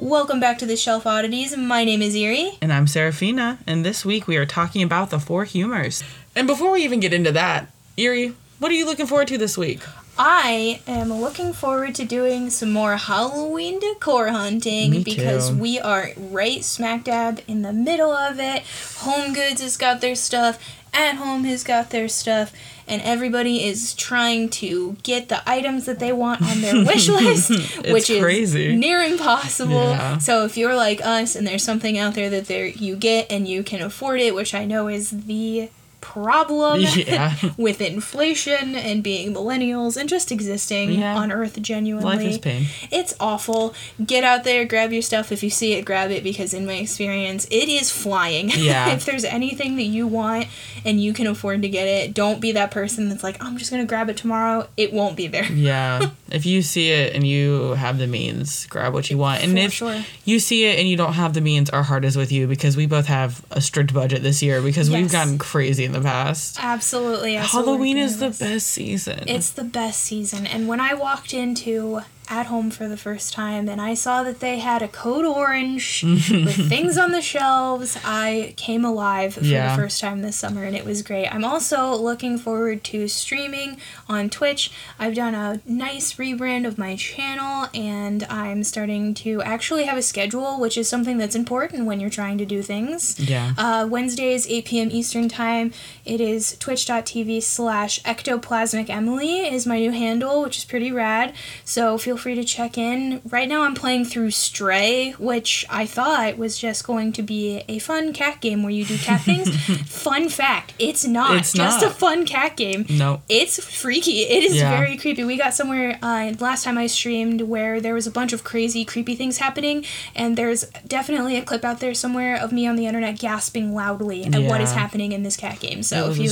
Welcome back to the Shelf Oddities. My name is Eerie. And I'm Sarraphina, and this week we are talking about the four humors. And before we even get into that, Eerie, what are you looking forward to this week? I am looking forward to doing some more Halloween decor hunting because we are right smack dab in the middle of it. Home Goods has got their stuff, At Home has got their stuff, and everybody is trying to get the items that they want on their wish list, which is crazy. near impossible. Yeah. So if you're like us and there's something out there that there you get and you can afford it, which I know is the problem Yeah. with inflation and being millennials and just existing Yeah. on earth genuinely. Life is pain. It's awful. Get out there, grab your stuff. If you see it, grab it because in my experience, it is flying. Yeah. if there's anything that you want and you can afford to get it, don't be that person that's like, I'm just going to grab it tomorrow. It won't be there. Yeah. if you see it and you have the means, grab what you want. And For if sure. you see it and you don't have the means, our heart is with you because we both have a strict budget this year because we've gotten crazy in the past. Absolutely. Halloween is the best season. It's the best season. And when I walked into at home for the first time and I saw that they had a code orange with things on the shelves, I came alive for Yeah. the first time this summer and it was great. I'm also looking forward to streaming on Twitch. I've done a nice rebrand of my channel and I'm starting to actually have a schedule, which is something that's important when you're trying to do things. yeah. Uh, Wednesdays, 8 p.m. Eastern Time. It is twitch.tv slash ectoplasmic Emily is my new handle, which is pretty rad. So feel free to check in. Right now I'm playing through Stray, which I thought was just going to be a fun cat game where you do cat things. fun fact, it's not. It's just not. a fun cat game. no. It's freaky. It is Yeah. very creepy. We got somewhere uh, last time I streamed where there was a bunch of crazy, creepy things happening, and there's definitely a clip out there somewhere of me on the internet gasping loudly at what is happening in this cat game. So if you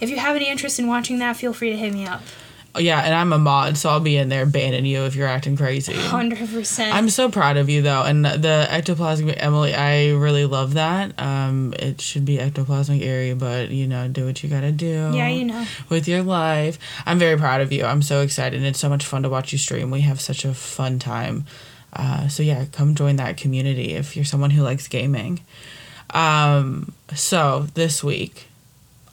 if you have any interest in watching that, feel free to hit me up. Yeah, and I'm a mod, so I'll be in there banning you if you're acting crazy. Hundred percent. I'm so proud of you though, and the ectoplasmic Emily, I really love that. Um, it should be ectoplasmic Eerie, but you know, do what you gotta do. Yeah, you know. With your life, I'm very proud of you. I'm so excited. and It's so much fun to watch you stream. We have such a fun time. Uh, so yeah, come join that community if you're someone who likes gaming. Um, so this week,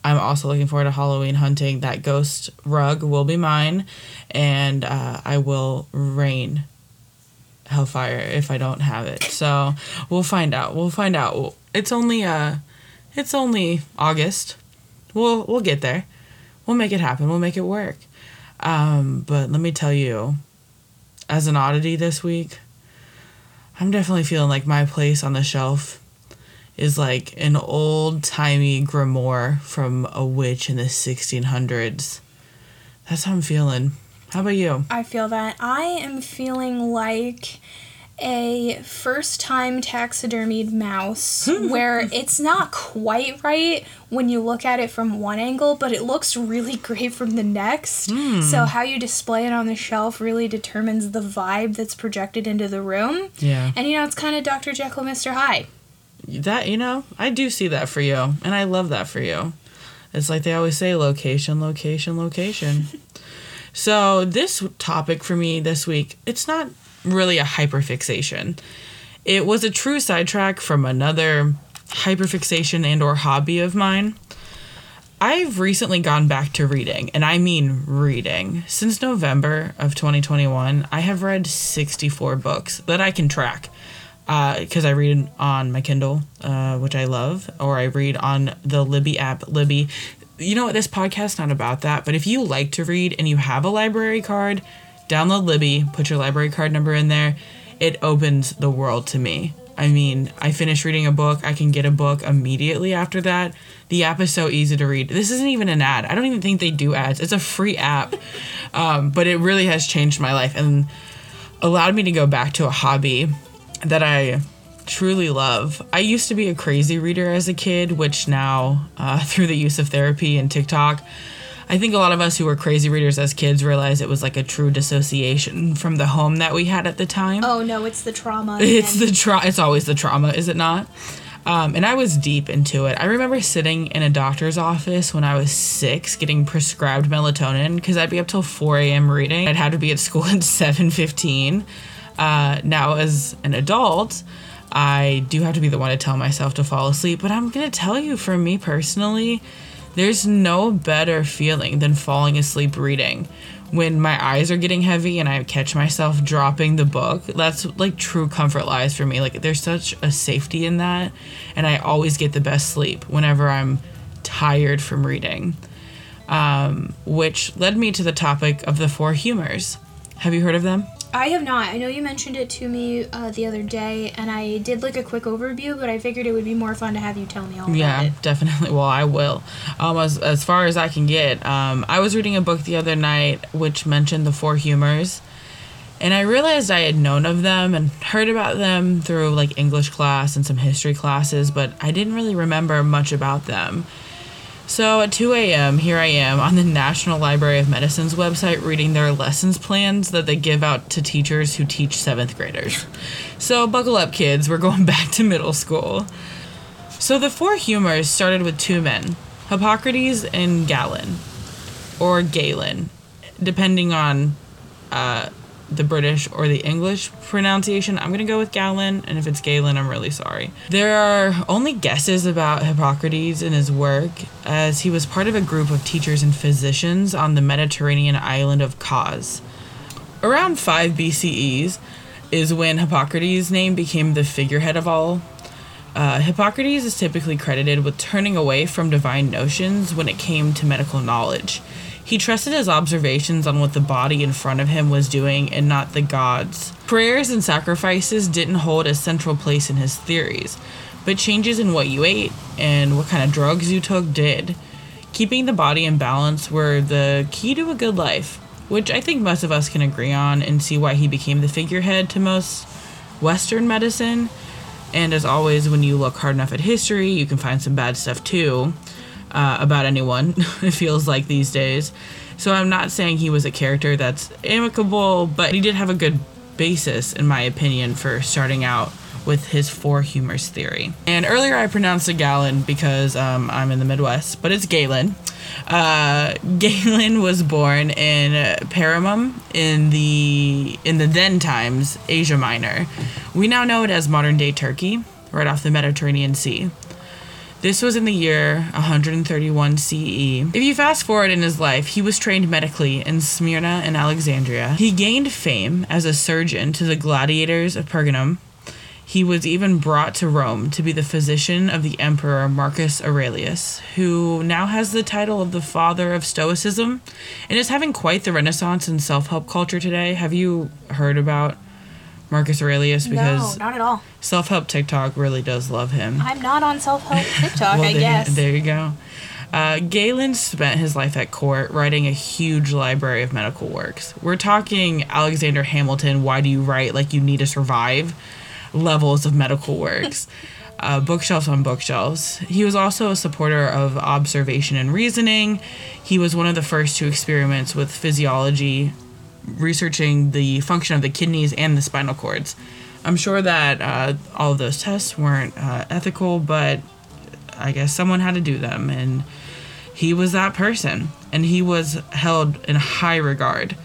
I'm also looking forward to Halloween hunting. That ghost rug will be mine, and uh, I will rain hellfire if I don't have it. So we'll find out. We'll find out. It's only uh, it's only August. We'll we'll get there. We'll make it happen. We'll make it work. Um, but let me tell you, as an oddity this week, I'm definitely feeling like my place on the shelf is like an old timey grimoire from a witch in the 1600s. That's how I'm feeling. How about you? I feel that. I am feeling like a first time taxidermied mouse where it's not quite right when you look at it from one angle, but it looks really great from the next. Hmm. So, how you display it on the shelf really determines the vibe that's projected into the room. Yeah. And you know, it's kind of Dr. Jekyll, Mr. Hyde. That you know, I do see that for you, and I love that for you. It's like they always say, location, location, location. so this topic for me this week, it's not really a hyperfixation. It was a true sidetrack from another hyperfixation and or hobby of mine. I've recently gone back to reading, and I mean reading. Since November of 2021, I have read 64 books that I can track because I read on my Kindle, uh, which I love, or I read on the Libby app. Libby, you know what? This podcast's not about that, but if you like to read and you have a library card, download Libby, put your library card number in there. It opens the world to me. I mean, I finish reading a book, I can get a book immediately after that. The app is so easy to read. This isn't even an ad. I don't even think they do ads. It's a free app, um, but it really has changed my life and allowed me to go back to a hobby that I truly love. I used to be a crazy reader as a kid, which now, uh, through the use of therapy and TikTok, I think a lot of us who were crazy readers as kids realized it was like a true dissociation from the home that we had at the time. Oh no, it's the trauma. It's the tra- It's always the trauma, is it not? Um, and I was deep into it. I remember sitting in a doctor's office when I was six, getting prescribed melatonin because I'd be up till four a.m. reading. I'd have to be at school at seven fifteen. Uh, now, as an adult, I do have to be the one to tell myself to fall asleep, but I'm going to tell you for me personally, there's no better feeling than falling asleep reading. When my eyes are getting heavy and I catch myself dropping the book, that's like true comfort lies for me. Like, there's such a safety in that, and I always get the best sleep whenever I'm tired from reading. Um, which led me to the topic of the four humors. Have you heard of them? I have not. I know you mentioned it to me uh, the other day, and I did like a quick overview, but I figured it would be more fun to have you tell me all about it. Yeah, definitely. Well, I will. Um, as, as far as I can get, um, I was reading a book the other night which mentioned the four humors, and I realized I had known of them and heard about them through like English class and some history classes, but I didn't really remember much about them. So at 2 a.m., here I am on the National Library of Medicine's website reading their lessons plans that they give out to teachers who teach seventh graders. So buckle up, kids, we're going back to middle school. So the four humors started with two men, Hippocrates and Galen, or Galen, depending on uh, the British or the English pronunciation. I'm gonna go with Galen, and if it's Galen, I'm really sorry. There are only guesses about Hippocrates and his work, as he was part of a group of teachers and physicians on the Mediterranean island of Kos. Around 5 BCEs is when Hippocrates' name became the figurehead of all uh, Hippocrates is typically credited with turning away from divine notions when it came to medical knowledge. He trusted his observations on what the body in front of him was doing and not the gods. Prayers and sacrifices didn't hold a central place in his theories, but changes in what you ate and what kind of drugs you took did. Keeping the body in balance were the key to a good life, which I think most of us can agree on and see why he became the figurehead to most Western medicine. And as always, when you look hard enough at history, you can find some bad stuff too uh, about anyone, it feels like these days. So I'm not saying he was a character that's amicable, but he did have a good basis, in my opinion, for starting out with his four humors theory. And earlier I pronounced it Galen because um, I'm in the Midwest, but it's Galen. Uh, Galen was born in Pergamum in the in the then times Asia Minor. We now know it as modern day Turkey, right off the Mediterranean Sea. This was in the year 131 CE. If you fast forward in his life, he was trained medically in Smyrna and Alexandria. He gained fame as a surgeon to the gladiators of Pergamum. He was even brought to Rome to be the physician of the emperor Marcus Aurelius, who now has the title of the father of Stoicism and is having quite the renaissance in self help culture today. Have you heard about Marcus Aurelius? Because no, not at all. self help TikTok really does love him. I'm not on self help TikTok, I there, guess. There you go. Uh, Galen spent his life at court writing a huge library of medical works. We're talking Alexander Hamilton, Why Do You Write Like You Need to Survive? levels of medical works. Uh, bookshelves on bookshelves. He was also a supporter of observation and reasoning. He was one of the first to experiment with physiology, researching the function of the kidneys and the spinal cords. I'm sure that uh, all of those tests weren't uh, ethical, but I guess someone had to do them, and he was that person, and he was held in high regard,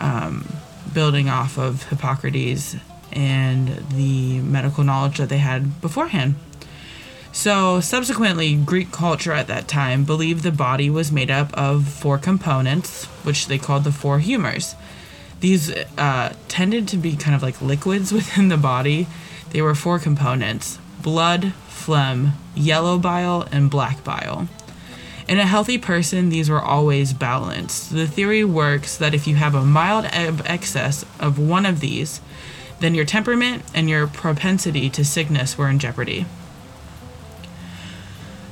um, building off of Hippocrates and the medical knowledge that they had beforehand. So, subsequently, Greek culture at that time believed the body was made up of four components, which they called the four humors. These uh, tended to be kind of like liquids within the body. They were four components blood, phlegm, yellow bile, and black bile. In a healthy person, these were always balanced. The theory works that if you have a mild excess of one of these, then your temperament and your propensity to sickness were in jeopardy.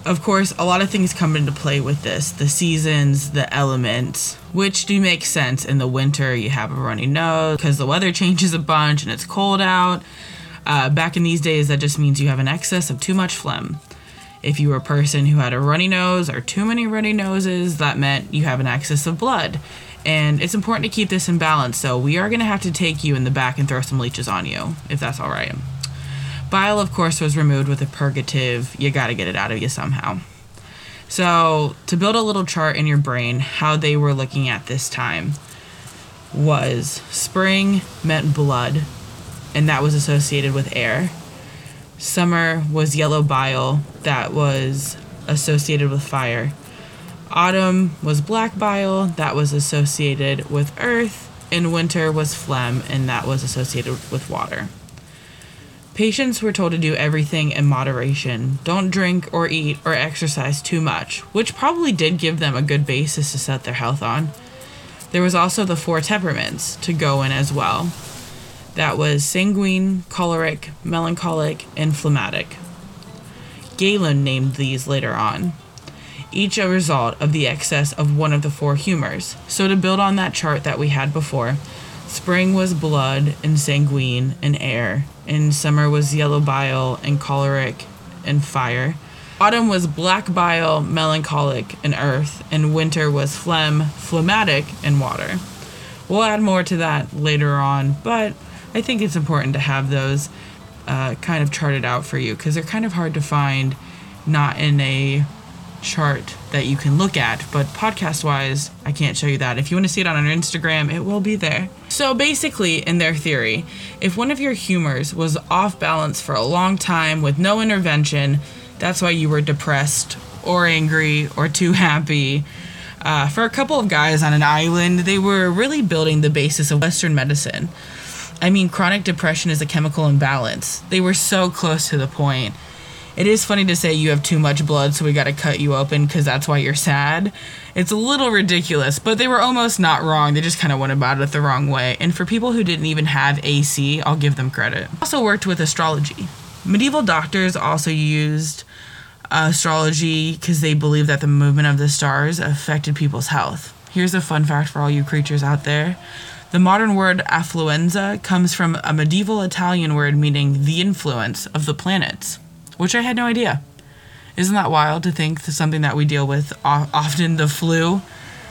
Of course, a lot of things come into play with this the seasons, the elements, which do make sense. In the winter, you have a runny nose because the weather changes a bunch and it's cold out. Uh, back in these days, that just means you have an excess of too much phlegm. If you were a person who had a runny nose or too many runny noses, that meant you have an excess of blood. And it's important to keep this in balance, so we are going to have to take you in the back and throw some leeches on you, if that's all right. Bile, of course, was removed with a purgative. You got to get it out of you somehow. So, to build a little chart in your brain, how they were looking at this time was spring meant blood, and that was associated with air. Summer was yellow bile, that was associated with fire. Autumn was black bile, that was associated with earth. And winter was phlegm, and that was associated with water. Patients were told to do everything in moderation. Don't drink or eat or exercise too much, which probably did give them a good basis to set their health on. There was also the four temperaments to go in as well. That was sanguine, choleric, melancholic, and phlegmatic. Galen named these later on, each a result of the excess of one of the four humors. So, to build on that chart that we had before, spring was blood and sanguine and air, and summer was yellow bile and choleric and fire. Autumn was black bile, melancholic, and earth, and winter was phlegm, phlegmatic, and water. We'll add more to that later on, but I think it's important to have those uh, kind of charted out for you because they're kind of hard to find not in a chart that you can look at, but podcast wise, I can't show you that. If you want to see it on our Instagram, it will be there. So basically, in their theory, if one of your humors was off balance for a long time with no intervention, that's why you were depressed or angry or too happy. Uh, for a couple of guys on an island, they were really building the basis of Western medicine. I mean, chronic depression is a chemical imbalance. They were so close to the point it is funny to say you have too much blood, so we got to cut you open because that's why you're sad. It's a little ridiculous, but they were almost not wrong. They just kind of went about it the wrong way. And for people who didn't even have AC, I'll give them credit. Also worked with astrology. Medieval doctors also used uh, astrology because they believed that the movement of the stars affected people's health. Here's a fun fact for all you creatures out there. The modern word influenza comes from a medieval Italian word meaning the influence of the planets which I had no idea. Isn't that wild to think that something that we deal with often, the flu,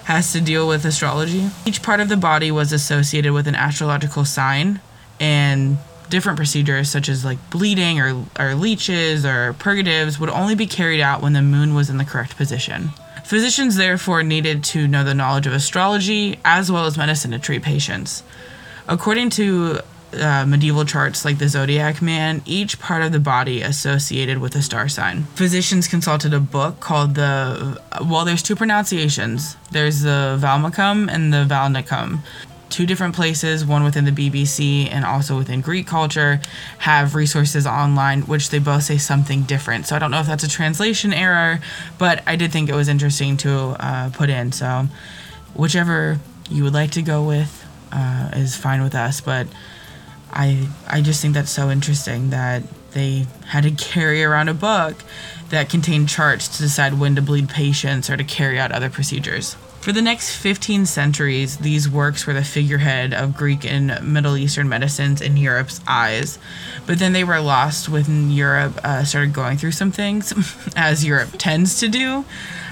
has to deal with astrology? Each part of the body was associated with an astrological sign, and different procedures such as like bleeding or, or leeches or purgatives would only be carried out when the moon was in the correct position. Physicians therefore needed to know the knowledge of astrology as well as medicine to treat patients. According to uh, medieval charts like the zodiac man, each part of the body associated with a star sign. Physicians consulted a book called the, well, there's two pronunciations. There's the Valmicum and the Valnicum. Two different places, one within the BBC and also within Greek culture, have resources online which they both say something different. So I don't know if that's a translation error, but I did think it was interesting to uh, put in. So whichever you would like to go with uh, is fine with us, but I I just think that's so interesting that they had to carry around a book that contained charts to decide when to bleed patients or to carry out other procedures. For the next 15 centuries, these works were the figurehead of Greek and Middle Eastern medicines in Europe's eyes. But then they were lost when Europe uh, started going through some things, as Europe tends to do.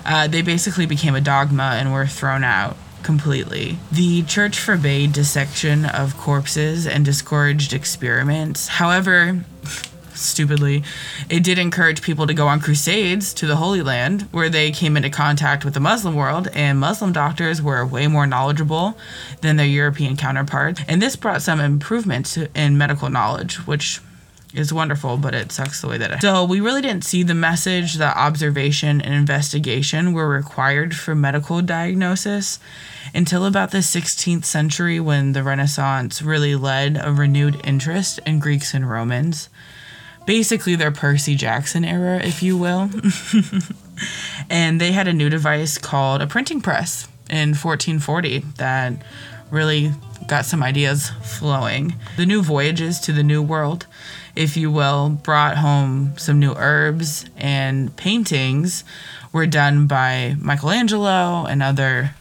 Uh, they basically became a dogma and were thrown out completely. The church forbade dissection of corpses and discouraged experiments. However, stupidly, it did encourage people to go on crusades to the Holy Land, where they came into contact with the Muslim world, and Muslim doctors were way more knowledgeable than their European counterparts. And this brought some improvements in medical knowledge, which is wonderful, but it sucks the way that it. So we really didn't see the message that observation and investigation were required for medical diagnosis until about the 16th century when the Renaissance really led a renewed interest in Greeks and Romans. Basically, their Percy Jackson era, if you will. and they had a new device called a printing press in 1440 that really got some ideas flowing. The new voyages to the New World if you will, brought home some new herbs and paintings were done by Michelangelo and other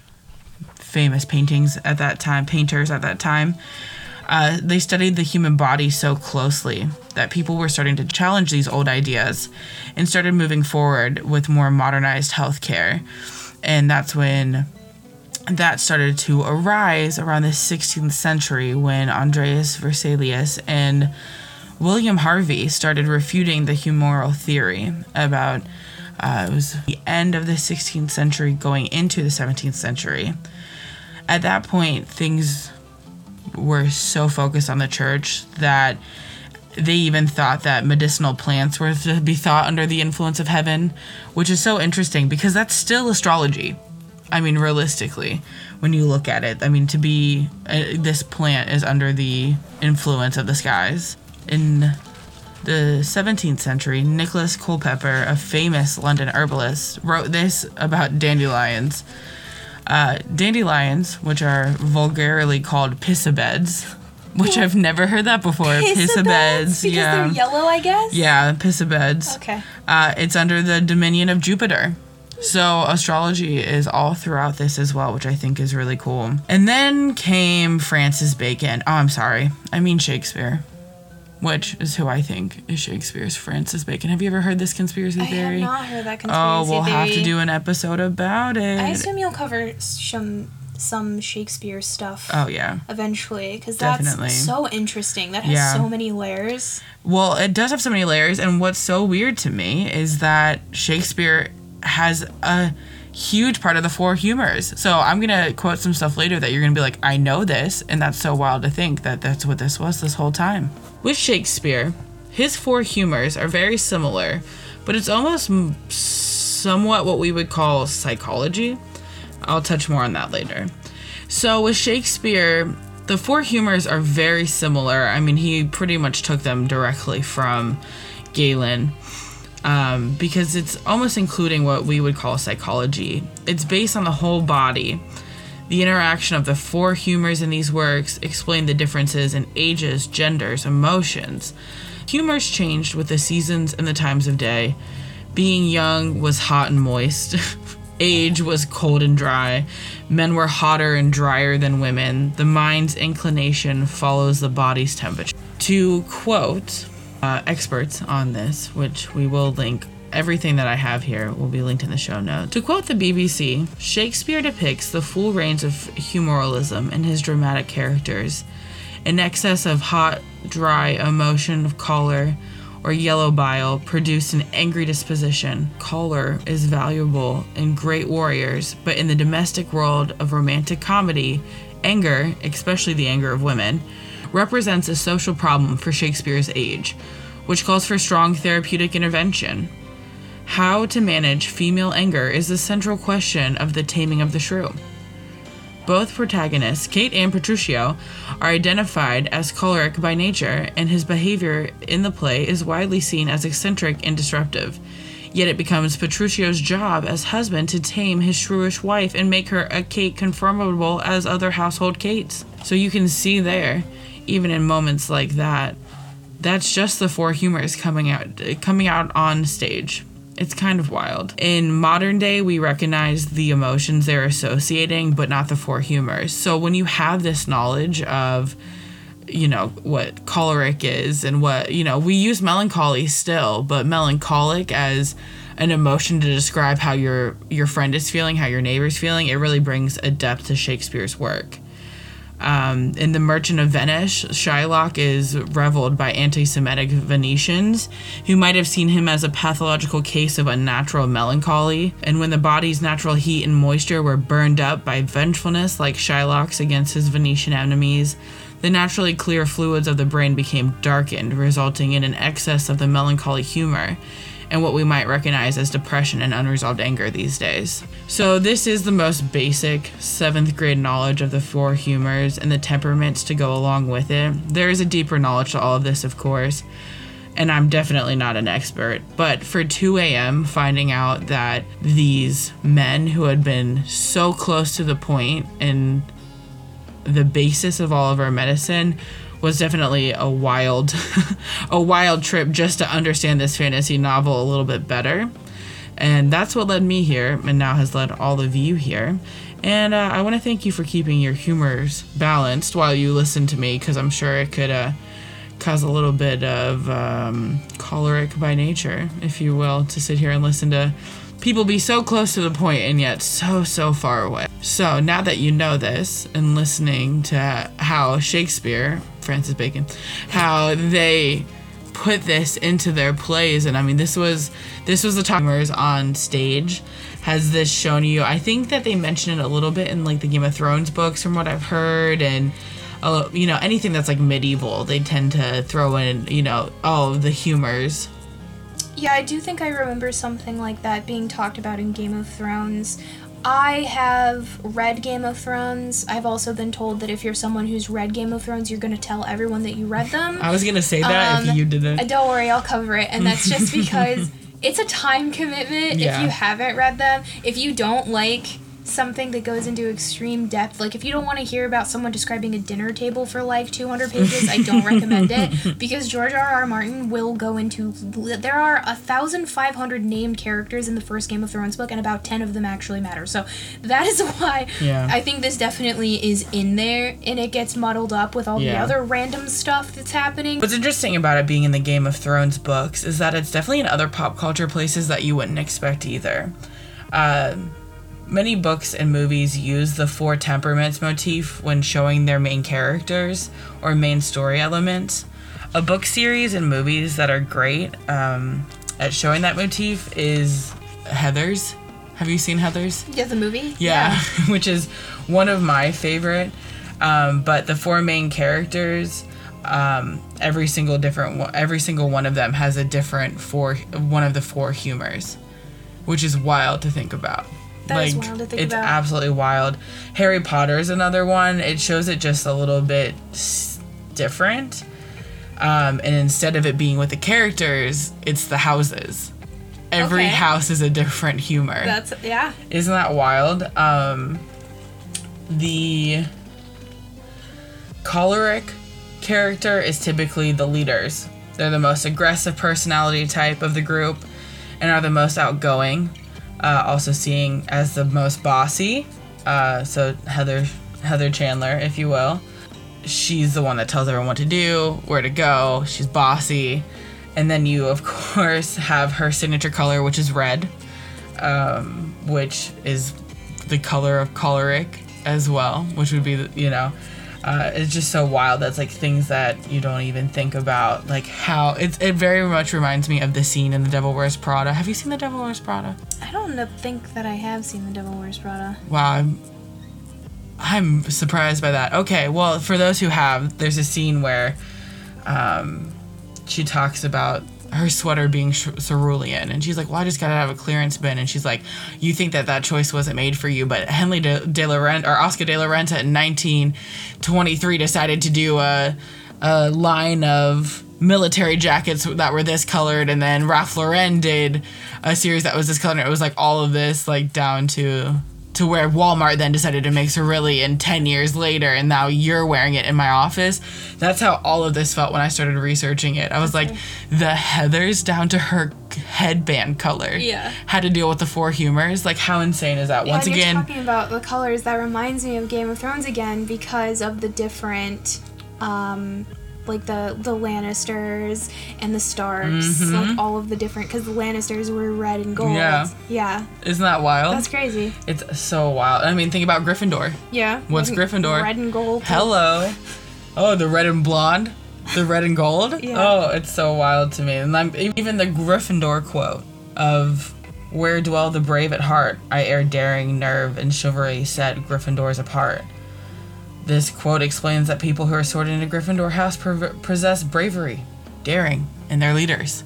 famous paintings at that time, painters at that time. Uh, they studied the human body so closely that people were starting to challenge these old ideas and started moving forward with more modernized healthcare. And that's when that started to arise around the 16th century when Andreas Vesalius and William Harvey started refuting the humoral theory about uh, it was the end of the 16th century going into the 17th century. At that point, things were so focused on the church that they even thought that medicinal plants were to be thought under the influence of heaven, which is so interesting because that's still astrology. I mean, realistically, when you look at it, I mean, to be uh, this plant is under the influence of the skies. In the 17th century, Nicholas Culpeper, a famous London herbalist, wrote this about dandelions. Uh, dandelions, which are vulgarly called pissabeds, which I've never heard that before. Pissabeds? Because yeah. they're yellow, I guess? Yeah, pissabeds. Okay. Uh, it's under the dominion of Jupiter. So astrology is all throughout this as well, which I think is really cool. And then came Francis Bacon. Oh, I'm sorry. I mean Shakespeare. Which is who I think is Shakespeare's Francis Bacon. Have you ever heard this conspiracy I have theory? not heard that conspiracy theory. oh, we'll have to do an episode about it. I assume you'll cover some some Shakespeare stuff oh yeah. eventually because that's Definitely. so interesting. That has Yeah. so many layers. Well, it does have so many layers, and what's so weird to me is that Shakespeare has a huge part of the four humors. So I'm gonna quote some stuff later that you're gonna be like, I know this, and that's so wild to think that that's what this was this whole time. With Shakespeare, his four humors are very similar, but it's almost somewhat what we would call psychology. I'll touch more on that later. So with Shakespeare, the four humors are very similar. I mean, he pretty much took them directly from Galen um, because it's almost including what we would call psychology. It's based on the whole body. The interaction of the four humors in these works explain the differences in ages, genders, emotions. Humors changed with the seasons and the times of day. Being young was hot and moist. Age was cold and dry. Men were hotter and drier than women. The mind's inclination follows the body's temperature. To quote uh, experts on this, which we will link, everything that I have here will be linked in the show notes. To quote the BBC, Shakespeare depicts the full range of humoralism in his dramatic characters. In excess of hot, dry emotion of choler or yellow bile produce an angry disposition. Choler is valuable in great warriors, but in the domestic world of romantic comedy, anger, especially the anger of women, represents a social problem for Shakespeare's age, which calls for strong therapeutic intervention. How to manage female anger is the central question of The Taming of the Shrew. Both protagonists, Kate and Petruchio, are identified as choleric by nature, and his behavior in the play is widely seen as eccentric and disruptive. Yet it becomes Petruchio's job as husband to tame his shrewish wife and make her a Kate conformable as other household Kates. So you can see there, even in moments like that, that's just the four humors coming out coming out on stage. It's kind of wild. In modern day, we recognize the emotions they're associating, but not the four humors. So when you have this knowledge of, you know, what choleric is and what, you know, we use melancholy still, but melancholic as an emotion to describe how your your friend is feeling, how your neighbor's feeling, it really brings a depth to Shakespeare's work. Um, in The Merchant of Venice, Shylock is reveled by anti Semitic Venetians who might have seen him as a pathological case of unnatural melancholy. And when the body's natural heat and moisture were burned up by vengefulness, like Shylock's against his Venetian enemies, the naturally clear fluids of the brain became darkened, resulting in an excess of the melancholy humor and what we might recognize as depression and unresolved anger these days. So, this is the most basic seventh grade knowledge of the four humors and the temperaments to go along with it. There is a deeper knowledge to all of this, of course, and I'm definitely not an expert. But for 2 a.m., finding out that these men who had been so close to the point and the basis of all of our medicine was definitely a wild a wild trip just to understand this fantasy novel a little bit better. And that's what led me here and now has led all of you here. And uh, i want to thank you for keeping your humors balanced while you listen to me because i'm sure it could uh, cause a little bit of um, choleric by nature if you will to sit here and listen to people be so close to the point and yet so so far away. So now that you know this and listening to how shakespeare francis bacon how they put this into their plays and i mean this was this was the timers on stage has this shown you i think that they mention it a little bit in like the game of thrones books from what i've heard and oh, you know, anything that's like medieval, they tend to throw in, you know, oh, the humors. Yeah, I do think I remember something like that being talked about in Game of Thrones. I have read Game of Thrones. I've also been told that if you're someone who's read Game of Thrones, you're going to tell everyone that you read them. I was gonna say that Um, if you didn't. Uh, Don't worry, I'll cover it. And that's just because it's a time commitment Yeah. if you haven't read them. If you don't like something that goes into extreme depth, like if you don't want to hear about someone describing a dinner table for like 200 pages, I don't recommend it because George R. R. Martin will go into. There are 1,500 named characters in the first Game of Thrones book, and about 10 of them actually matter. So that is why Yeah. I think this definitely is in there, and it gets muddled up with all the other random stuff that's happening. What's interesting about it being in the Game of Thrones books is that it's definitely in other pop culture places that you wouldn't expect either. Uh, many books and movies use the four temperaments motif when showing their main characters or main story elements. A book series and movies that are great um, at showing that motif is Heathers. Have you seen Heathers? Yeah, the movie? Yeah, which is one of my favorite. Um, but the four main characters, um, every single different, one, every single one of them has a different four, one of the four humors, which is wild to think about. That is wild to think it's about. absolutely wild. Harry Potter is another one. It shows it just a little bit different. Um, and instead of it being with the characters, it's the houses. Every Okay. house is a different humor. That's, yeah. Isn't that wild? Um, the choleric character is typically the leaders. They're the most aggressive personality type of the group and are the most outgoing. Uh, also seeing as the most bossy. Uh, so Heather Heather Chandler, if you will. She's the one that tells everyone what to do, where to go. She's bossy. And then you, of course, have her signature color, which is red um, which is the color of choleric as well, which would be, you know, uh, it's just so wild. That's like things that you don't even think about, like how it, it very much reminds me of the scene in The Devil Wears Prada. Have you seen The Devil Wears Prada? I don't think that I have seen The Devil Wears Prada. Wow, I'm, I'm surprised by that. Okay, well, for those who have, there's a scene where um, she talks about her sweater being sh- cerulean, and she's like, "Well, I just got to have a clearance bin," and she's like, "You think that that choice wasn't made for you, but Henley de, de la Renta or Oscar de la Renta in 1923 decided to do a a line of military jackets that were this colored, and then Ralph Lauren did a series that was this color. And it was like all of this, like down to to where Walmart then decided to make cerulean 10 years later, and now you're wearing it in my office. That's how all of this felt when I started researching it. I was like, the Heathers down to her headband color Yeah. had to deal with the four humors. Like, how insane is that? Yeah, Once again, talking about the colors. That reminds me of Game of Thrones again because of the different, um, like the the Lannisters and the Starks, like all of the different. Because the Lannisters were red and gold. Mm-hmm. Yeah. Yeah, isn't that wild? that's crazy. it's so wild. I mean, think about Gryffindor. Yeah. What's and- Gryffindor? Red and gold. Hello. Oh, the red and blonde, the red and gold. Yeah. Oh, it's so wild to me. And I'm, even the Gryffindor quote of "Where dwell the brave at heart, I ere daring nerve and chivalry set Gryffindors apart." This quote explains that people who are sorted into Gryffindor house possess bravery, daring, and their leaders.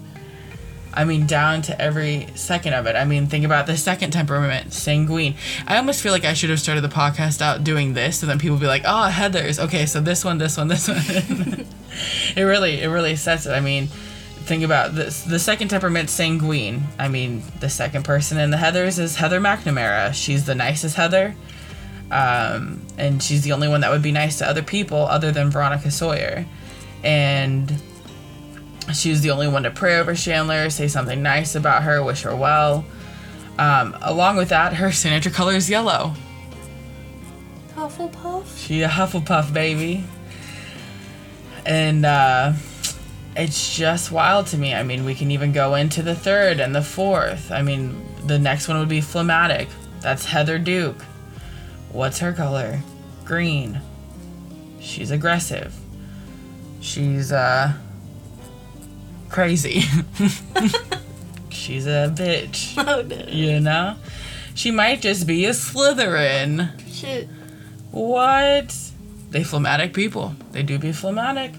I mean, down to every second of it. I mean, think about the second temperament, sanguine. I almost feel like I should have started the podcast out doing this, so then people would be like, "Oh, Heather's okay." So this one, this one, this one. it really, it really sets it. I mean, think about this. The second temperament, sanguine. I mean, the second person in the Heathers is Heather McNamara. She's the nicest Heather, um, and she's the only one that would be nice to other people other than Veronica Sawyer, and she was the only one to pray over Chandler, say something nice about her, wish her well. Um, along with that, her signature color is yellow. Hufflepuff. She a Hufflepuff baby. And uh, it's just wild to me. I mean, we can even go into the third and the fourth. I mean, the next one would be phlegmatic. That's Heather Duke. What's her color? Green. She's aggressive. She's uh crazy. She's a bitch. Oh no. You know? She might just be a Slytherin. Shit. What? they phlegmatic people. They do be phlegmatic.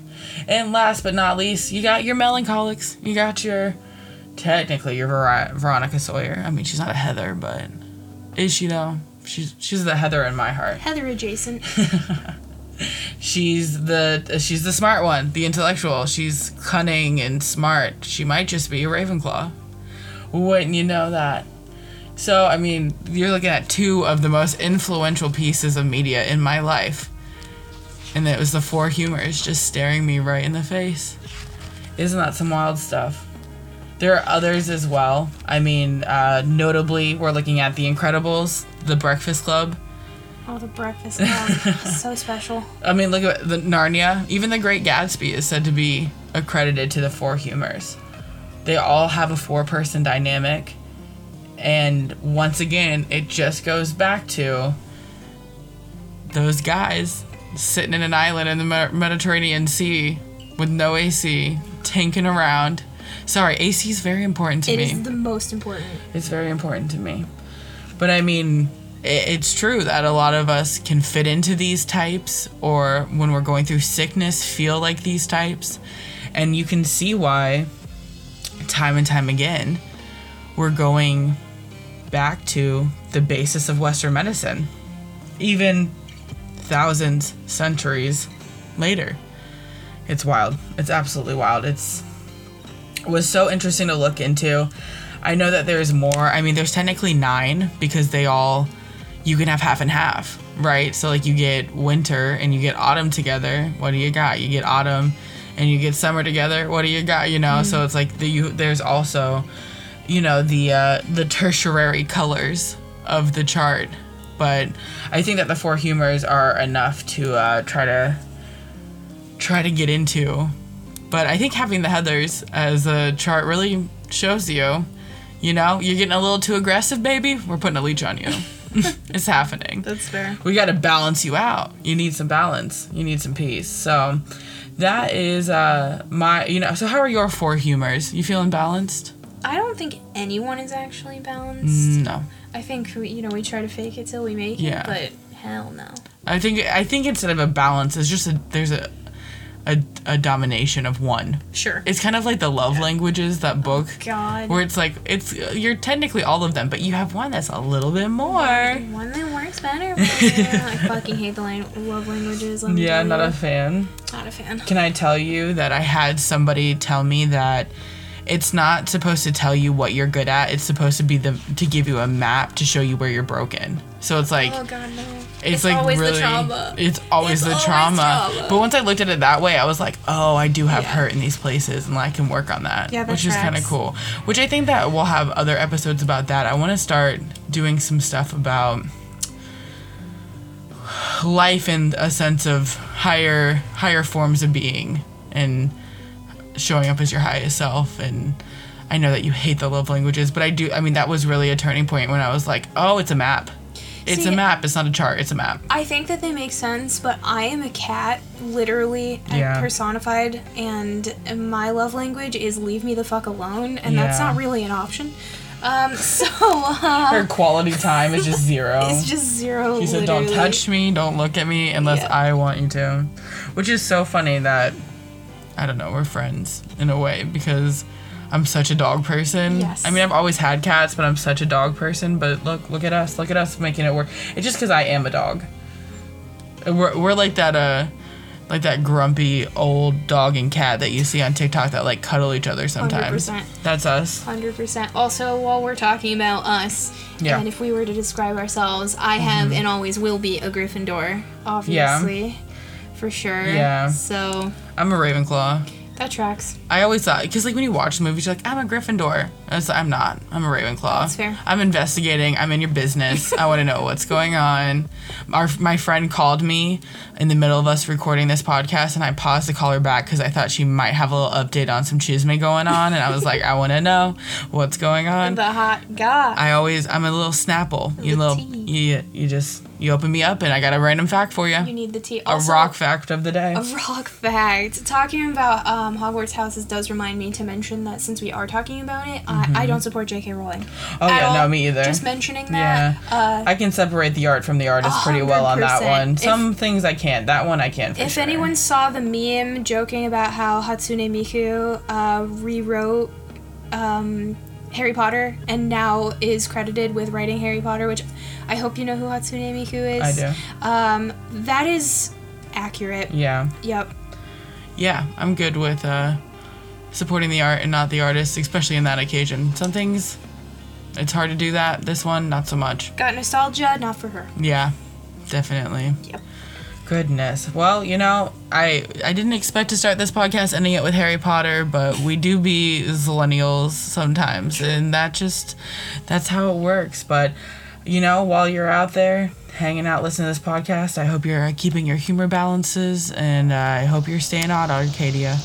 And last but not least, you got your melancholics. You got your technically your Ver- Veronica Sawyer. I mean, she's not a Heather, but is she though? She's she's the Heather in my heart. Heather adjacent. she's the she's the smart one, the intellectual. She's cunning and smart. She might just be a Ravenclaw. Wouldn't you know that? So, I mean, you're looking at two of the most influential pieces of media in my life. And it was the four humors just staring me right in the face. Isn't that some wild stuff? There are others as well. I mean, uh, notably, we're looking at The Incredibles, The Breakfast Club. Oh, The Breakfast Club. so special. I mean, look at the Narnia. Even The Great Gatsby is said to be accredited to the four humors. They all have a four person dynamic and once again, it just goes back to those guys sitting in an island in the Mediterranean Sea with no AC, tanking around. Sorry, AC is very important to it me. It is the most important. It's very important to me. But I mean, it's true that a lot of us can fit into these types, or when we're going through sickness, feel like these types. And you can see why, time and time again, we're going back to the basis of Western medicine, even thousands, centuries later. It's wild. It's absolutely wild. It's it was so interesting to look into. I know that there's more. I mean, there's technically nine because they all you can have half and half, right? So like you get winter and you get autumn together. What do you got? You get autumn and you get summer together. What do you got? You know. Mm. So it's like the you. There's also you know the uh, the tertiary colors of the chart but i think that the four humors are enough to uh, try to try to get into but i think having the heathers as a chart really shows you you know you're getting a little too aggressive baby? We're putting a leech on you. It's happening. That's fair. We got to balance you out. You need some balance. You need some peace. So that is uh my you know so how are your four humors? You feeling balanced? I don't think anyone is actually balanced. No. I think we, you know, we try to fake it till we make yeah. it, but hell no. I think I think instead of a balance, it's just a there's a a, a domination of one. Sure. It's kind of like the love languages that oh book. Oh, God. Where it's like it's you're technically all of them, but you have one that's a little bit more. One that works better. I fucking hate the line love languages. yeah, not you. a fan. Not a fan. Can I tell you that I had somebody tell me that it's not supposed to tell you what you're good at. It's supposed to be the to give you a map to show you where you're broken. So it's like oh god no. It's, it's like always really, the trauma. It's always it's the always trauma. trauma. But once I looked at it that way, I was like, oh, I do have yeah. hurt in these places, and I can work on that, yeah, that which tracks. is kind of cool. Which I think that we'll have other episodes about that. I want to start doing some stuff about life and a sense of higher higher forms of being and showing up as your highest self and I know that you hate the love languages, but I do. I mean, that was really a turning point when I was like, oh, it's a map. It's See, a map. It's not a chart. It's a map. I think that they make sense, but I am a cat, literally yeah. personified, and my love language is leave me the fuck alone, and yeah. that's not really an option. Um, so uh, her quality time is just zero. it's just zero. She said, "Don't touch me. Don't look at me unless yeah. I want you to," which is so funny that I don't know. We're friends in a way because I'm such a dog person. Yes. I mean, I've always had cats, but I'm such a dog person. But look, look at us, look at us making it work. It's just because I am a dog. We're, we're like that uh, like that grumpy old dog and cat that you see on TikTok that like cuddle each other sometimes. 100%. That's us. Hundred percent. Also, while we're talking about us, yeah. and if we were to describe ourselves, I have mm-hmm. and always will be a Gryffindor, obviously, yeah. For sure. Yeah. So. I'm a Ravenclaw. That tracks. I always thought because like when you watch the movies, you're like, I'm a Gryffindor. Like, I'm not. I'm a Ravenclaw. That's fair. I'm investigating. I'm in your business. I want to know what's going on. Our my friend called me in the middle of us recording this podcast, and I paused to call her back because I thought she might have a little update on some chisme going on, and I was like, I want to know what's going on. The hot guy. I always I'm a little snapple. You little you you just you open me up and I got a random fact for you. You need the tea. A rock fact of the day. A rock fact. Talking about um, Hogwarts houses does remind me to mention that since we are talking about it, I, I don't support J.K. Rowling. Mm-hmm. Oh yeah, all. no, me either. Just mentioning that. Yeah. Uh, I can separate the art from the artist pretty well on that 100%. one. If- Some things I can't. That one I can. For if sure. anyone saw the meme joking about how Hatsune Miku uh, rewrote um, Harry Potter and now is credited with writing Harry Potter, which I hope you know who Hatsune Miku is. I do. Um, that is accurate. Yeah, Yep. yeah, I'm good with uh, supporting the art and not the artist, especially in that occasion. Some things, it's hard to do that. This one, not so much. Got nostalgia, not for her. Yeah, definitely. Yep. Goodness. Well, you know, I I didn't expect to start this podcast ending it with Harry Potter, but we do be millennials sometimes, and that just that's how it works. But you know, while you're out there hanging out listening to this podcast, I hope you're uh, keeping your humor balances, and uh, I hope you're staying out, Arcadia.